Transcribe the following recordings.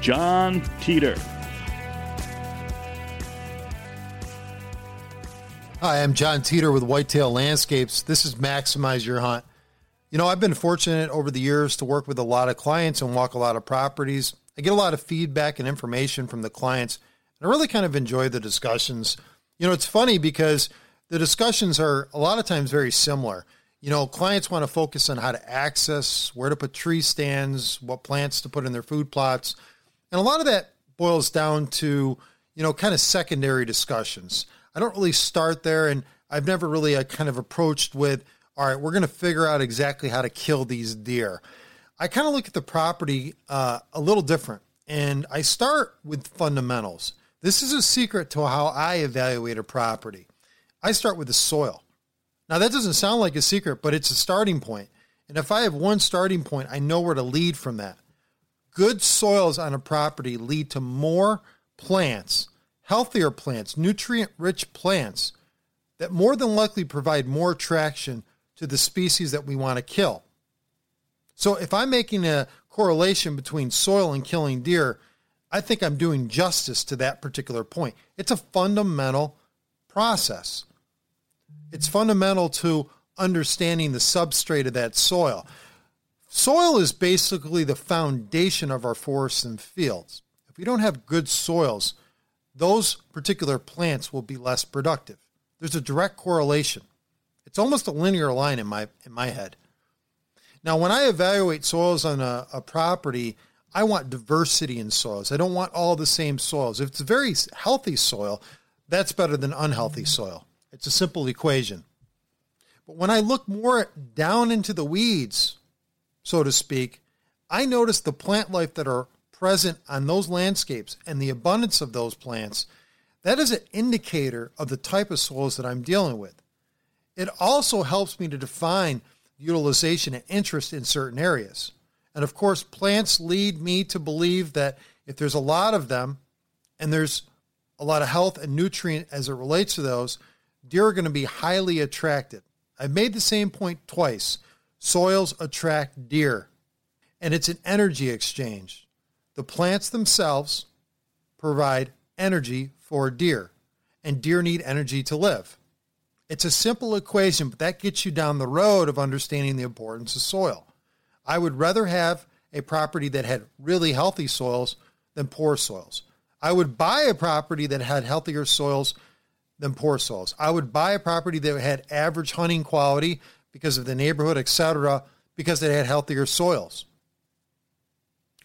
John Teeter. Hi, I'm John Teeter with Whitetail Landscapes. This is Maximize Your Hunt. You know, I've been fortunate over the years to work with a lot of clients and walk a lot of properties. I get a lot of feedback and information from the clients, and I really kind of enjoy the discussions. You know, it's funny because the discussions are a lot of times very similar. You know, clients want to focus on how to access, where to put tree stands, what plants to put in their food plots. And a lot of that boils down to, you know, kind of secondary discussions. I don't really start there, and I've never really uh, kind of approached with, all right, we're going to figure out exactly how to kill these deer. I kind of look at the property uh, a little different, and I start with fundamentals. This is a secret to how I evaluate a property. I start with the soil. Now, that doesn't sound like a secret, but it's a starting point. And if I have one starting point, I know where to lead from that. Good soils on a property lead to more plants healthier plants, nutrient rich plants that more than likely provide more attraction to the species that we want to kill. So if I'm making a correlation between soil and killing deer, I think I'm doing justice to that particular point. It's a fundamental process. It's fundamental to understanding the substrate of that soil. Soil is basically the foundation of our forests and fields. If we don't have good soils, those particular plants will be less productive. There's a direct correlation. It's almost a linear line in my in my head. Now, when I evaluate soils on a, a property, I want diversity in soils. I don't want all the same soils. If it's very healthy soil, that's better than unhealthy mm-hmm. soil. It's a simple equation. But when I look more down into the weeds, so to speak, I notice the plant life that are present on those landscapes and the abundance of those plants, that is an indicator of the type of soils that I'm dealing with. It also helps me to define utilization and interest in certain areas. And of course, plants lead me to believe that if there's a lot of them and there's a lot of health and nutrient as it relates to those, deer are going to be highly attracted. I've made the same point twice. Soils attract deer, and it's an energy exchange. The plants themselves provide energy for deer, and deer need energy to live. It's a simple equation, but that gets you down the road of understanding the importance of soil. I would rather have a property that had really healthy soils than poor soils. I would buy a property that had healthier soils than poor soils. I would buy a property that had average hunting quality because of the neighborhood, etc., because they had healthier soils.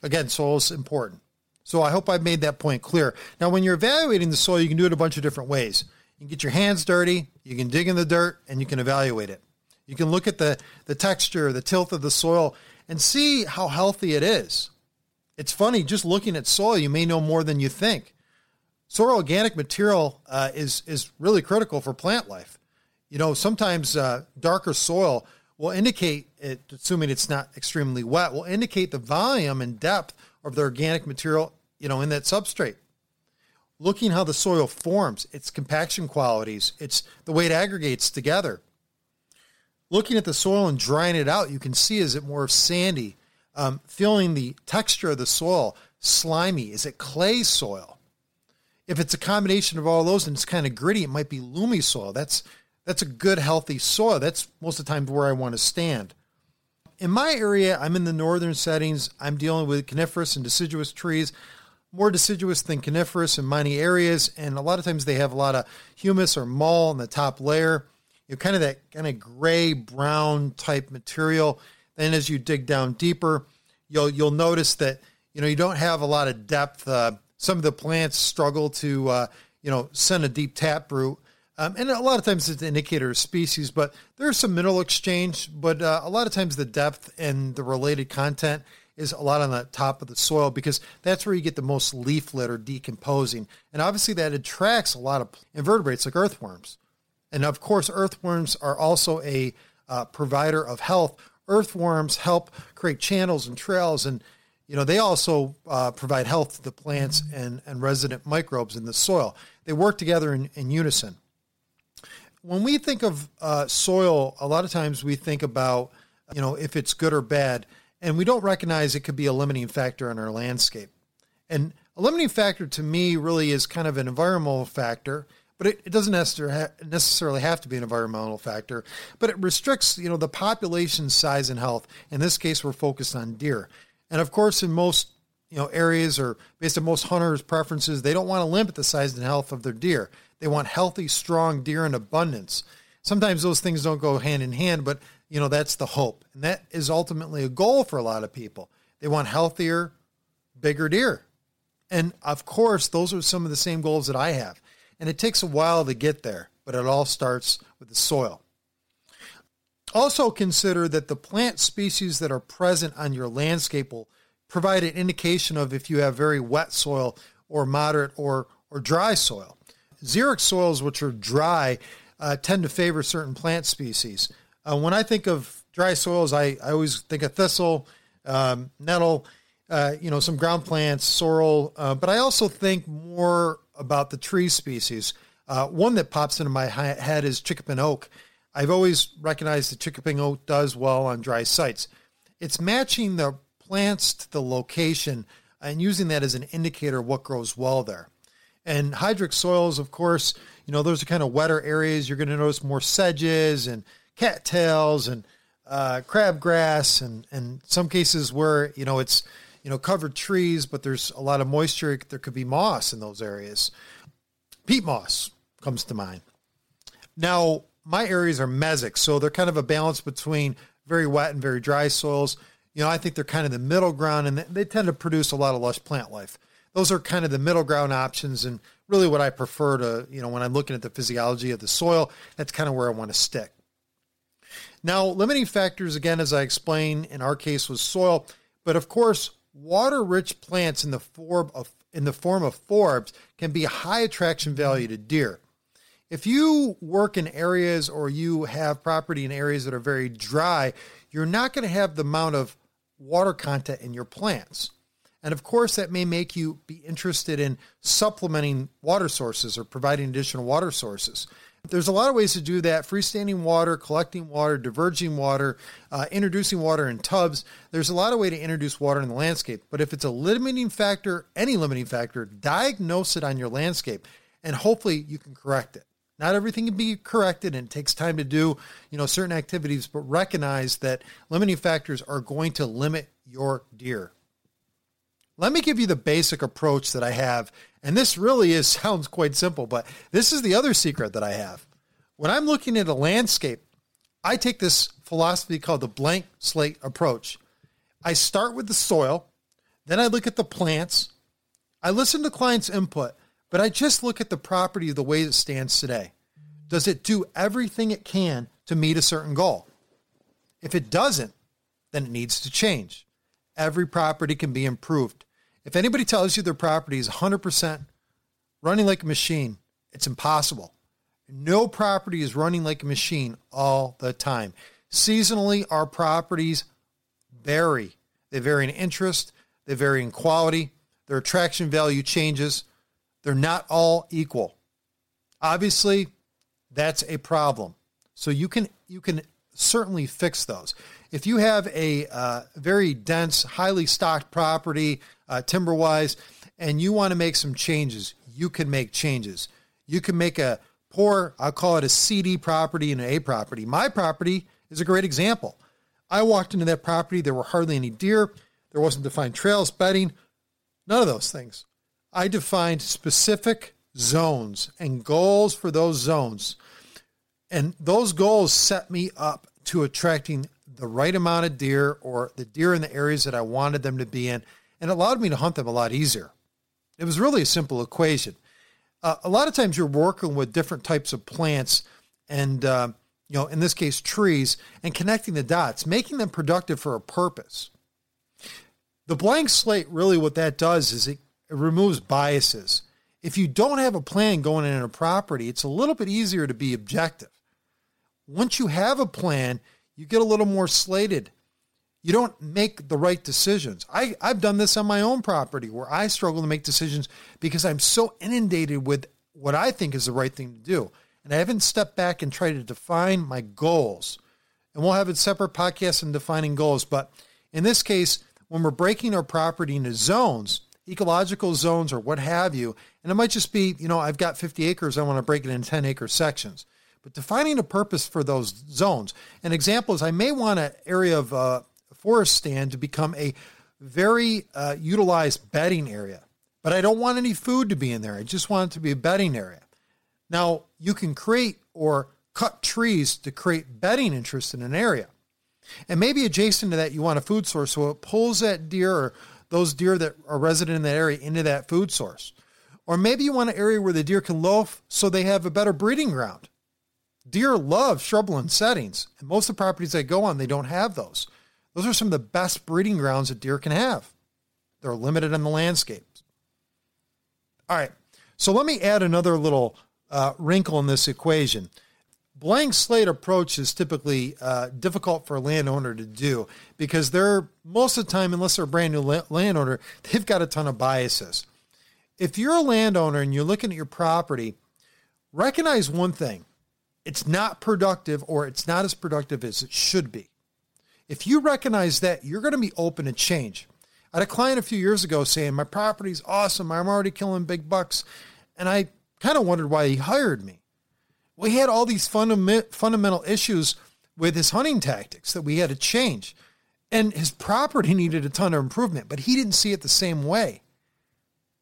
Again, soil is important. So I hope I've made that point clear. Now, when you're evaluating the soil, you can do it a bunch of different ways. You can get your hands dirty, you can dig in the dirt, and you can evaluate it. You can look at the, the texture, the tilth of the soil, and see how healthy it is. It's funny, just looking at soil, you may know more than you think. Soil organic material uh, is, is really critical for plant life. You know, sometimes uh, darker soil will indicate, it, assuming it's not extremely wet, will indicate the volume and depth of the organic material, you know, in that substrate. Looking how the soil forms, its compaction qualities, it's the way it aggregates together. Looking at the soil and drying it out, you can see is it more sandy, um, feeling the texture of the soil, slimy, is it clay soil? If it's a combination of all those and it's kind of gritty, it might be loamy soil. That's that's a good, healthy soil. That's most of the time where I want to stand. In my area, I'm in the northern settings. I'm dealing with coniferous and deciduous trees, more deciduous than coniferous in many areas. And a lot of times they have a lot of humus or mold in the top layer. You know, kind of that kind of gray brown type material. Then as you dig down deeper, you'll you'll notice that you know you don't have a lot of depth. Uh, some of the plants struggle to uh, you know send a deep tap root um, and a lot of times it's an indicator of species, but there's some mineral exchange. But uh, a lot of times the depth and the related content is a lot on the top of the soil because that's where you get the most leaf litter decomposing. And obviously that attracts a lot of invertebrates like earthworms. And of course, earthworms are also a uh, provider of health. Earthworms help create channels and trails and you know, they also uh, provide health to the plants and, and resident microbes in the soil. They work together in, in unison when we think of uh, soil, a lot of times we think about, you know, if it's good or bad, and we don't recognize it could be a limiting factor in our landscape. And a limiting factor to me really is kind of an environmental factor, but it, it doesn't necessarily have to be an environmental factor, but it restricts, you know, the population size and health. In this case, we're focused on deer. And of course, in most you know areas or based on most hunters' preferences, they don't want to limit the size and health of their deer. They want healthy, strong deer in abundance. Sometimes those things don't go hand in hand, but you know that's the hope, and that is ultimately a goal for a lot of people. They want healthier, bigger deer, and of course, those are some of the same goals that I have. And it takes a while to get there, but it all starts with the soil. Also, consider that the plant species that are present on your landscape will provide an indication of if you have very wet soil or moderate or, or dry soil. Xeric soils, which are dry, uh, tend to favor certain plant species. Uh, when I think of dry soils, I, I always think of thistle, um, nettle, uh, you know, some ground plants, sorrel, uh, but I also think more about the tree species. Uh, one that pops into my head is chinkapin oak. I've always recognized that chinkapin oak does well on dry sites. It's matching the plants to the location and using that as an indicator of what grows well there. And hydric soils, of course, you know, those are kind of wetter areas. You're going to notice more sedges and cattails and uh, crabgrass and, and some cases where, you know, it's, you know, covered trees, but there's a lot of moisture. There could be moss in those areas. Peat moss comes to mind. Now, my areas are mesic, so they're kind of a balance between very wet and very dry soils. You know, I think they're kind of the middle ground, and they tend to produce a lot of lush plant life. Those are kind of the middle ground options, and really what I prefer to, you know, when I'm looking at the physiology of the soil, that's kind of where I want to stick. Now, limiting factors, again, as I explained, in our case was soil, but of course, water-rich plants in the form of in the form of forbs can be a high attraction value to deer. If you work in areas or you have property in areas that are very dry, you're not going to have the amount of water content in your plants. And of course, that may make you be interested in supplementing water sources or providing additional water sources. There's a lot of ways to do that freestanding water, collecting water, diverging water, uh, introducing water in tubs. There's a lot of way to introduce water in the landscape. But if it's a limiting factor, any limiting factor, diagnose it on your landscape and hopefully you can correct it. Not everything can be corrected and it takes time to do, you know, certain activities, but recognize that limiting factors are going to limit your deer. Let me give you the basic approach that I have. And this really is sounds quite simple, but this is the other secret that I have. When I'm looking at a landscape, I take this philosophy called the blank slate approach. I start with the soil, then I look at the plants. I listen to clients' input, but I just look at the property the way it stands today. Does it do everything it can to meet a certain goal? If it doesn't, then it needs to change. Every property can be improved. If anybody tells you their property is 100% running like a machine, it's impossible. No property is running like a machine all the time. Seasonally, our properties vary. They vary in interest, they vary in quality, their attraction value changes. They're not all equal. Obviously, that's a problem. So you can you can certainly fix those. If you have a uh, very dense, highly stocked property, uh, timber wise, and you want to make some changes, you can make changes. You can make a poor, I'll call it a CD property and an A property. My property is a great example. I walked into that property, there were hardly any deer, there wasn't defined trails, bedding, none of those things. I defined specific zones and goals for those zones. And those goals set me up to attracting the right amount of deer or the deer in the areas that I wanted them to be in and allowed me to hunt them a lot easier. It was really a simple equation. Uh, a lot of times you're working with different types of plants and, uh, you know, in this case, trees, and connecting the dots, making them productive for a purpose. The blank slate, really, what that does is it, it removes biases. If you don't have a plan going in a property, it's a little bit easier to be objective. Once you have a plan, you get a little more slated. You don't make the right decisions. I, I've done this on my own property where I struggle to make decisions because I'm so inundated with what I think is the right thing to do. And I haven't stepped back and tried to define my goals. And we'll have a separate podcast on defining goals. But in this case, when we're breaking our property into zones, ecological zones or what have you, and it might just be, you know, I've got 50 acres, I want to break it into 10 acre sections but defining a purpose for those zones. An example is I may want an area of uh, forest stand to become a very uh, utilized bedding area, but I don't want any food to be in there. I just want it to be a bedding area. Now, you can create or cut trees to create bedding interest in an area. And maybe adjacent to that, you want a food source so it pulls that deer or those deer that are resident in that area into that food source. Or maybe you want an area where the deer can loaf so they have a better breeding ground. Deer love shrubland settings, and most of the properties they go on, they don't have those. Those are some of the best breeding grounds that deer can have. They're limited in the landscapes. All right, so let me add another little uh, wrinkle in this equation. Blank slate approach is typically uh, difficult for a landowner to do because they're most of the time, unless they're a brand new la- landowner, they've got a ton of biases. If you're a landowner and you're looking at your property, recognize one thing it's not productive or it's not as productive as it should be. If you recognize that, you're going to be open to change. I had a client a few years ago saying, My property's awesome. I'm already killing big bucks. And I kind of wondered why he hired me. We had all these fundament, fundamental issues with his hunting tactics that we had to change. And his property needed a ton of improvement, but he didn't see it the same way.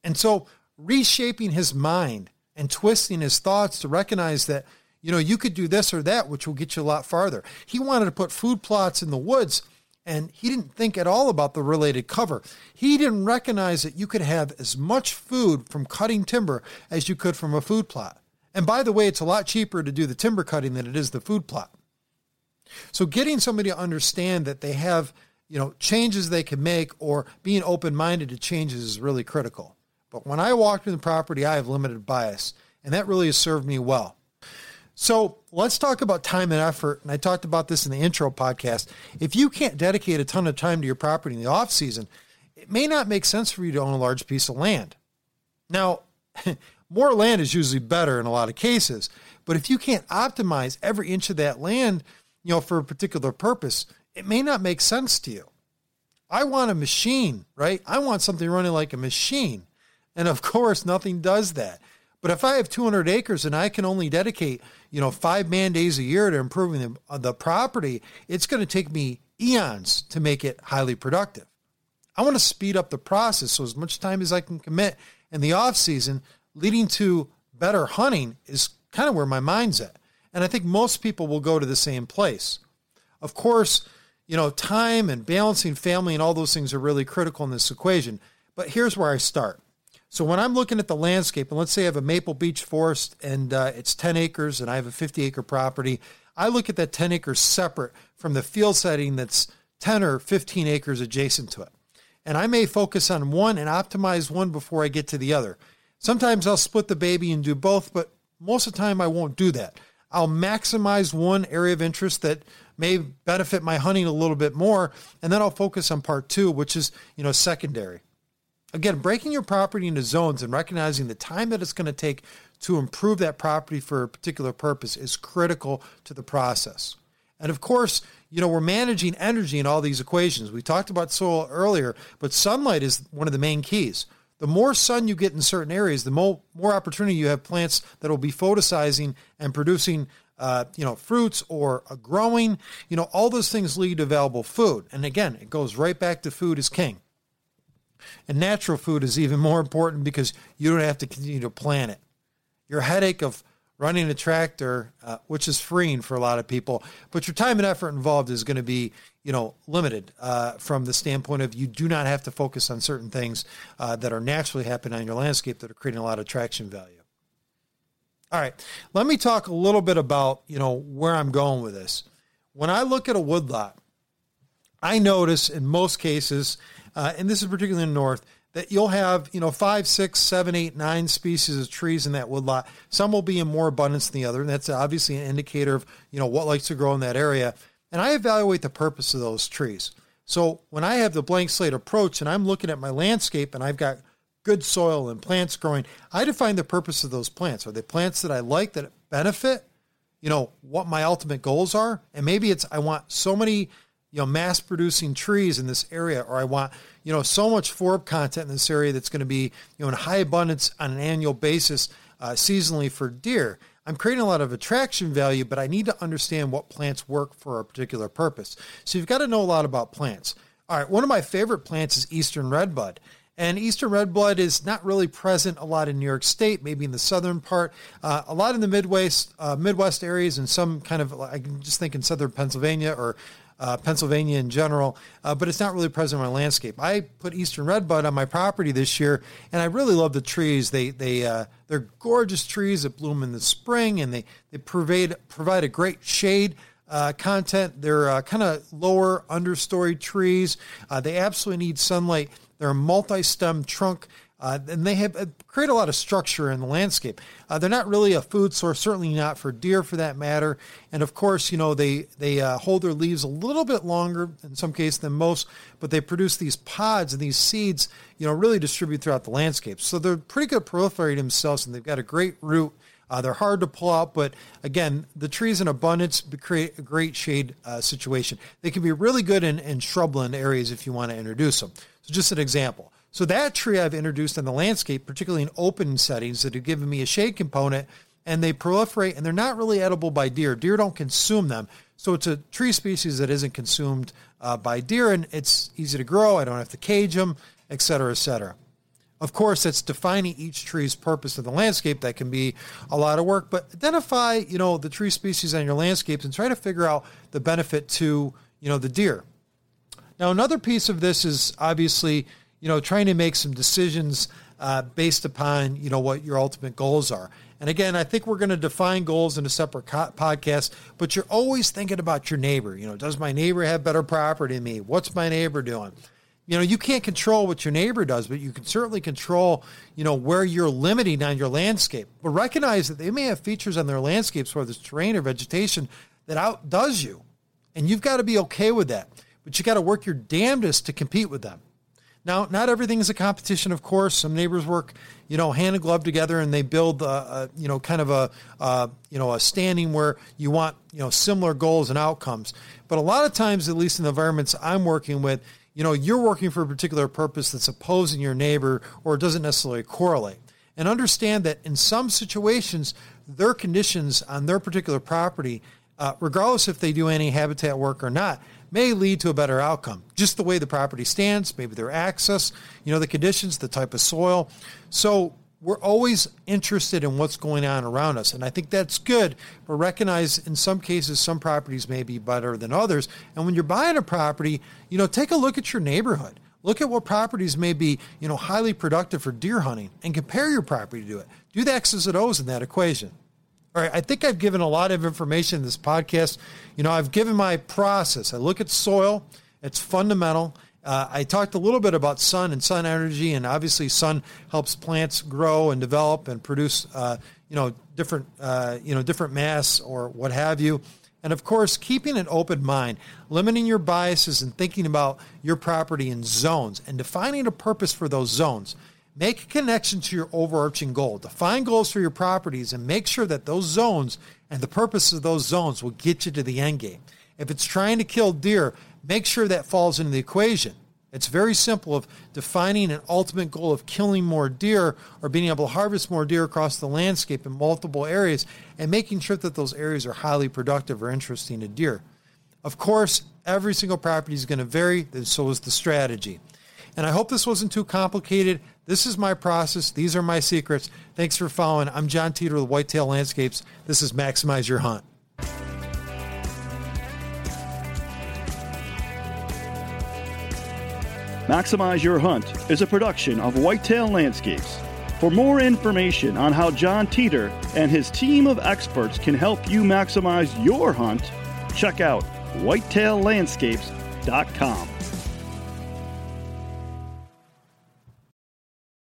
And so reshaping his mind and twisting his thoughts to recognize that you know, you could do this or that, which will get you a lot farther. He wanted to put food plots in the woods, and he didn't think at all about the related cover. He didn't recognize that you could have as much food from cutting timber as you could from a food plot. And by the way, it's a lot cheaper to do the timber cutting than it is the food plot. So getting somebody to understand that they have, you know, changes they can make or being open-minded to changes is really critical. But when I walked in the property, I have limited bias, and that really has served me well. So let's talk about time and effort. And I talked about this in the intro podcast. If you can't dedicate a ton of time to your property in the off season, it may not make sense for you to own a large piece of land. Now, more land is usually better in a lot of cases, but if you can't optimize every inch of that land, you know, for a particular purpose, it may not make sense to you. I want a machine, right? I want something running like a machine. And of course, nothing does that. But if I have 200 acres and I can only dedicate, you know, five man days a year to improving the, uh, the property, it's going to take me eons to make it highly productive. I want to speed up the process so as much time as I can commit in the off season, leading to better hunting is kind of where my mind's at. And I think most people will go to the same place. Of course, you know, time and balancing family and all those things are really critical in this equation. But here's where I start. So when I'm looking at the landscape, and let's say I have a Maple Beech forest and uh, it's 10 acres and I have a 50 acre property, I look at that 10 acres separate from the field setting that's 10 or 15 acres adjacent to it. And I may focus on one and optimize one before I get to the other. Sometimes I'll split the baby and do both, but most of the time I won't do that. I'll maximize one area of interest that may benefit my hunting a little bit more, and then I'll focus on part two, which is, you know, secondary. Again, breaking your property into zones and recognizing the time that it's going to take to improve that property for a particular purpose is critical to the process. And of course, you know, we're managing energy in all these equations. We talked about soil earlier, but sunlight is one of the main keys. The more sun you get in certain areas, the more, more opportunity you have plants that will be photosizing and producing, uh, you know, fruits or growing. You know, all those things lead to available food. And again, it goes right back to food is king. And natural food is even more important because you don't have to continue to plant it. Your headache of running a tractor, uh, which is freeing for a lot of people, but your time and effort involved is going to be, you know, limited uh, from the standpoint of you do not have to focus on certain things uh, that are naturally happening on your landscape that are creating a lot of traction value. All right, let me talk a little bit about, you know, where I'm going with this. When I look at a woodlot, I notice in most cases, uh, and this is particularly in the north, that you'll have, you know, five, six, seven, eight, nine species of trees in that woodlot. Some will be in more abundance than the other, and that's obviously an indicator of, you know, what likes to grow in that area. And I evaluate the purpose of those trees. So when I have the blank slate approach and I'm looking at my landscape and I've got good soil and plants growing, I define the purpose of those plants. Are they plants that I like that benefit, you know, what my ultimate goals are? And maybe it's I want so many you know mass producing trees in this area or i want you know so much forb content in this area that's going to be you know in high abundance on an annual basis uh, seasonally for deer. I'm creating a lot of attraction value but i need to understand what plants work for a particular purpose. So you've got to know a lot about plants. All right one of my favorite plants is eastern redbud. And eastern redbud is not really present a lot in New York State, maybe in the southern part, uh, a lot in the Midwest, uh, Midwest areas, and some kind of I can just think in southern Pennsylvania or uh, Pennsylvania in general, uh, but it's not really present in my landscape. I put eastern redbud on my property this year, and I really love the trees. They they uh, they're gorgeous trees that bloom in the spring, and they they provide provide a great shade. Uh, content. They're uh, kind of lower understory trees. Uh, they absolutely need sunlight. They're a multi-stem trunk uh, and they have uh, create a lot of structure in the landscape. Uh, they're not really a food source, certainly not for deer for that matter. And of course, you know they they uh, hold their leaves a little bit longer in some cases than most, but they produce these pods and these seeds, you know, really distribute throughout the landscape. So they're pretty good proliferating themselves, and they've got a great root. Uh, they're hard to pull out, but again, the trees in abundance create a great shade uh, situation. They can be really good in, in shrubland areas if you want to introduce them. So, just an example. So that tree I've introduced in the landscape, particularly in open settings that have given me a shade component and they proliferate and they're not really edible by deer. Deer don't consume them. So it's a tree species that isn't consumed uh, by deer and it's easy to grow. I don't have to cage them, et cetera, et cetera. Of course, it's defining each tree's purpose in the landscape. That can be a lot of work, but identify, you know, the tree species on your landscapes and try to figure out the benefit to, you know, the deer. Now, another piece of this is obviously you know, trying to make some decisions uh, based upon, you know, what your ultimate goals are. And again, I think we're going to define goals in a separate co- podcast, but you're always thinking about your neighbor. You know, does my neighbor have better property than me? What's my neighbor doing? You know, you can't control what your neighbor does, but you can certainly control, you know, where you're limiting on your landscape. But recognize that they may have features on their landscapes, whether it's terrain or vegetation, that outdoes you. And you've got to be okay with that. But you got to work your damnedest to compete with them. Now, not everything is a competition, of course. Some neighbors work, you know, hand in glove together, and they build, a, a you know, kind of a, a, you know, a standing where you want, you know, similar goals and outcomes. But a lot of times, at least in the environments I'm working with, you know, you're working for a particular purpose that's opposing your neighbor, or doesn't necessarily correlate. And understand that in some situations, their conditions on their particular property, uh, regardless if they do any habitat work or not, may lead to a better outcome. Just the way the property stands, maybe their access, you know, the conditions, the type of soil. So we're always interested in what's going on around us. And I think that's good, but recognize in some cases some properties may be better than others. And when you're buying a property, you know, take a look at your neighborhood. Look at what properties may be, you know, highly productive for deer hunting and compare your property to it. Do the X's and O's in that equation. All right, I think I've given a lot of information in this podcast. You know, I've given my process. I look at soil It's fundamental. Uh, I talked a little bit about sun and sun energy, and obviously, sun helps plants grow and develop and produce, uh, you know, different, uh, you know, different mass or what have you. And of course, keeping an open mind, limiting your biases, and thinking about your property in zones, and defining a purpose for those zones. Make a connection to your overarching goal. Define goals for your properties, and make sure that those zones and the purpose of those zones will get you to the end game. If it's trying to kill deer, make sure that falls into the equation. It's very simple of defining an ultimate goal of killing more deer or being able to harvest more deer across the landscape in multiple areas and making sure that those areas are highly productive or interesting to deer. Of course, every single property is going to vary, and so is the strategy. And I hope this wasn't too complicated. This is my process. These are my secrets. Thanks for following. I'm John Teeter with Whitetail Landscapes. This is Maximize Your Hunt. Maximize Your Hunt is a production of Whitetail Landscapes. For more information on how John Teeter and his team of experts can help you maximize your hunt, check out whitetaillandscapes.com.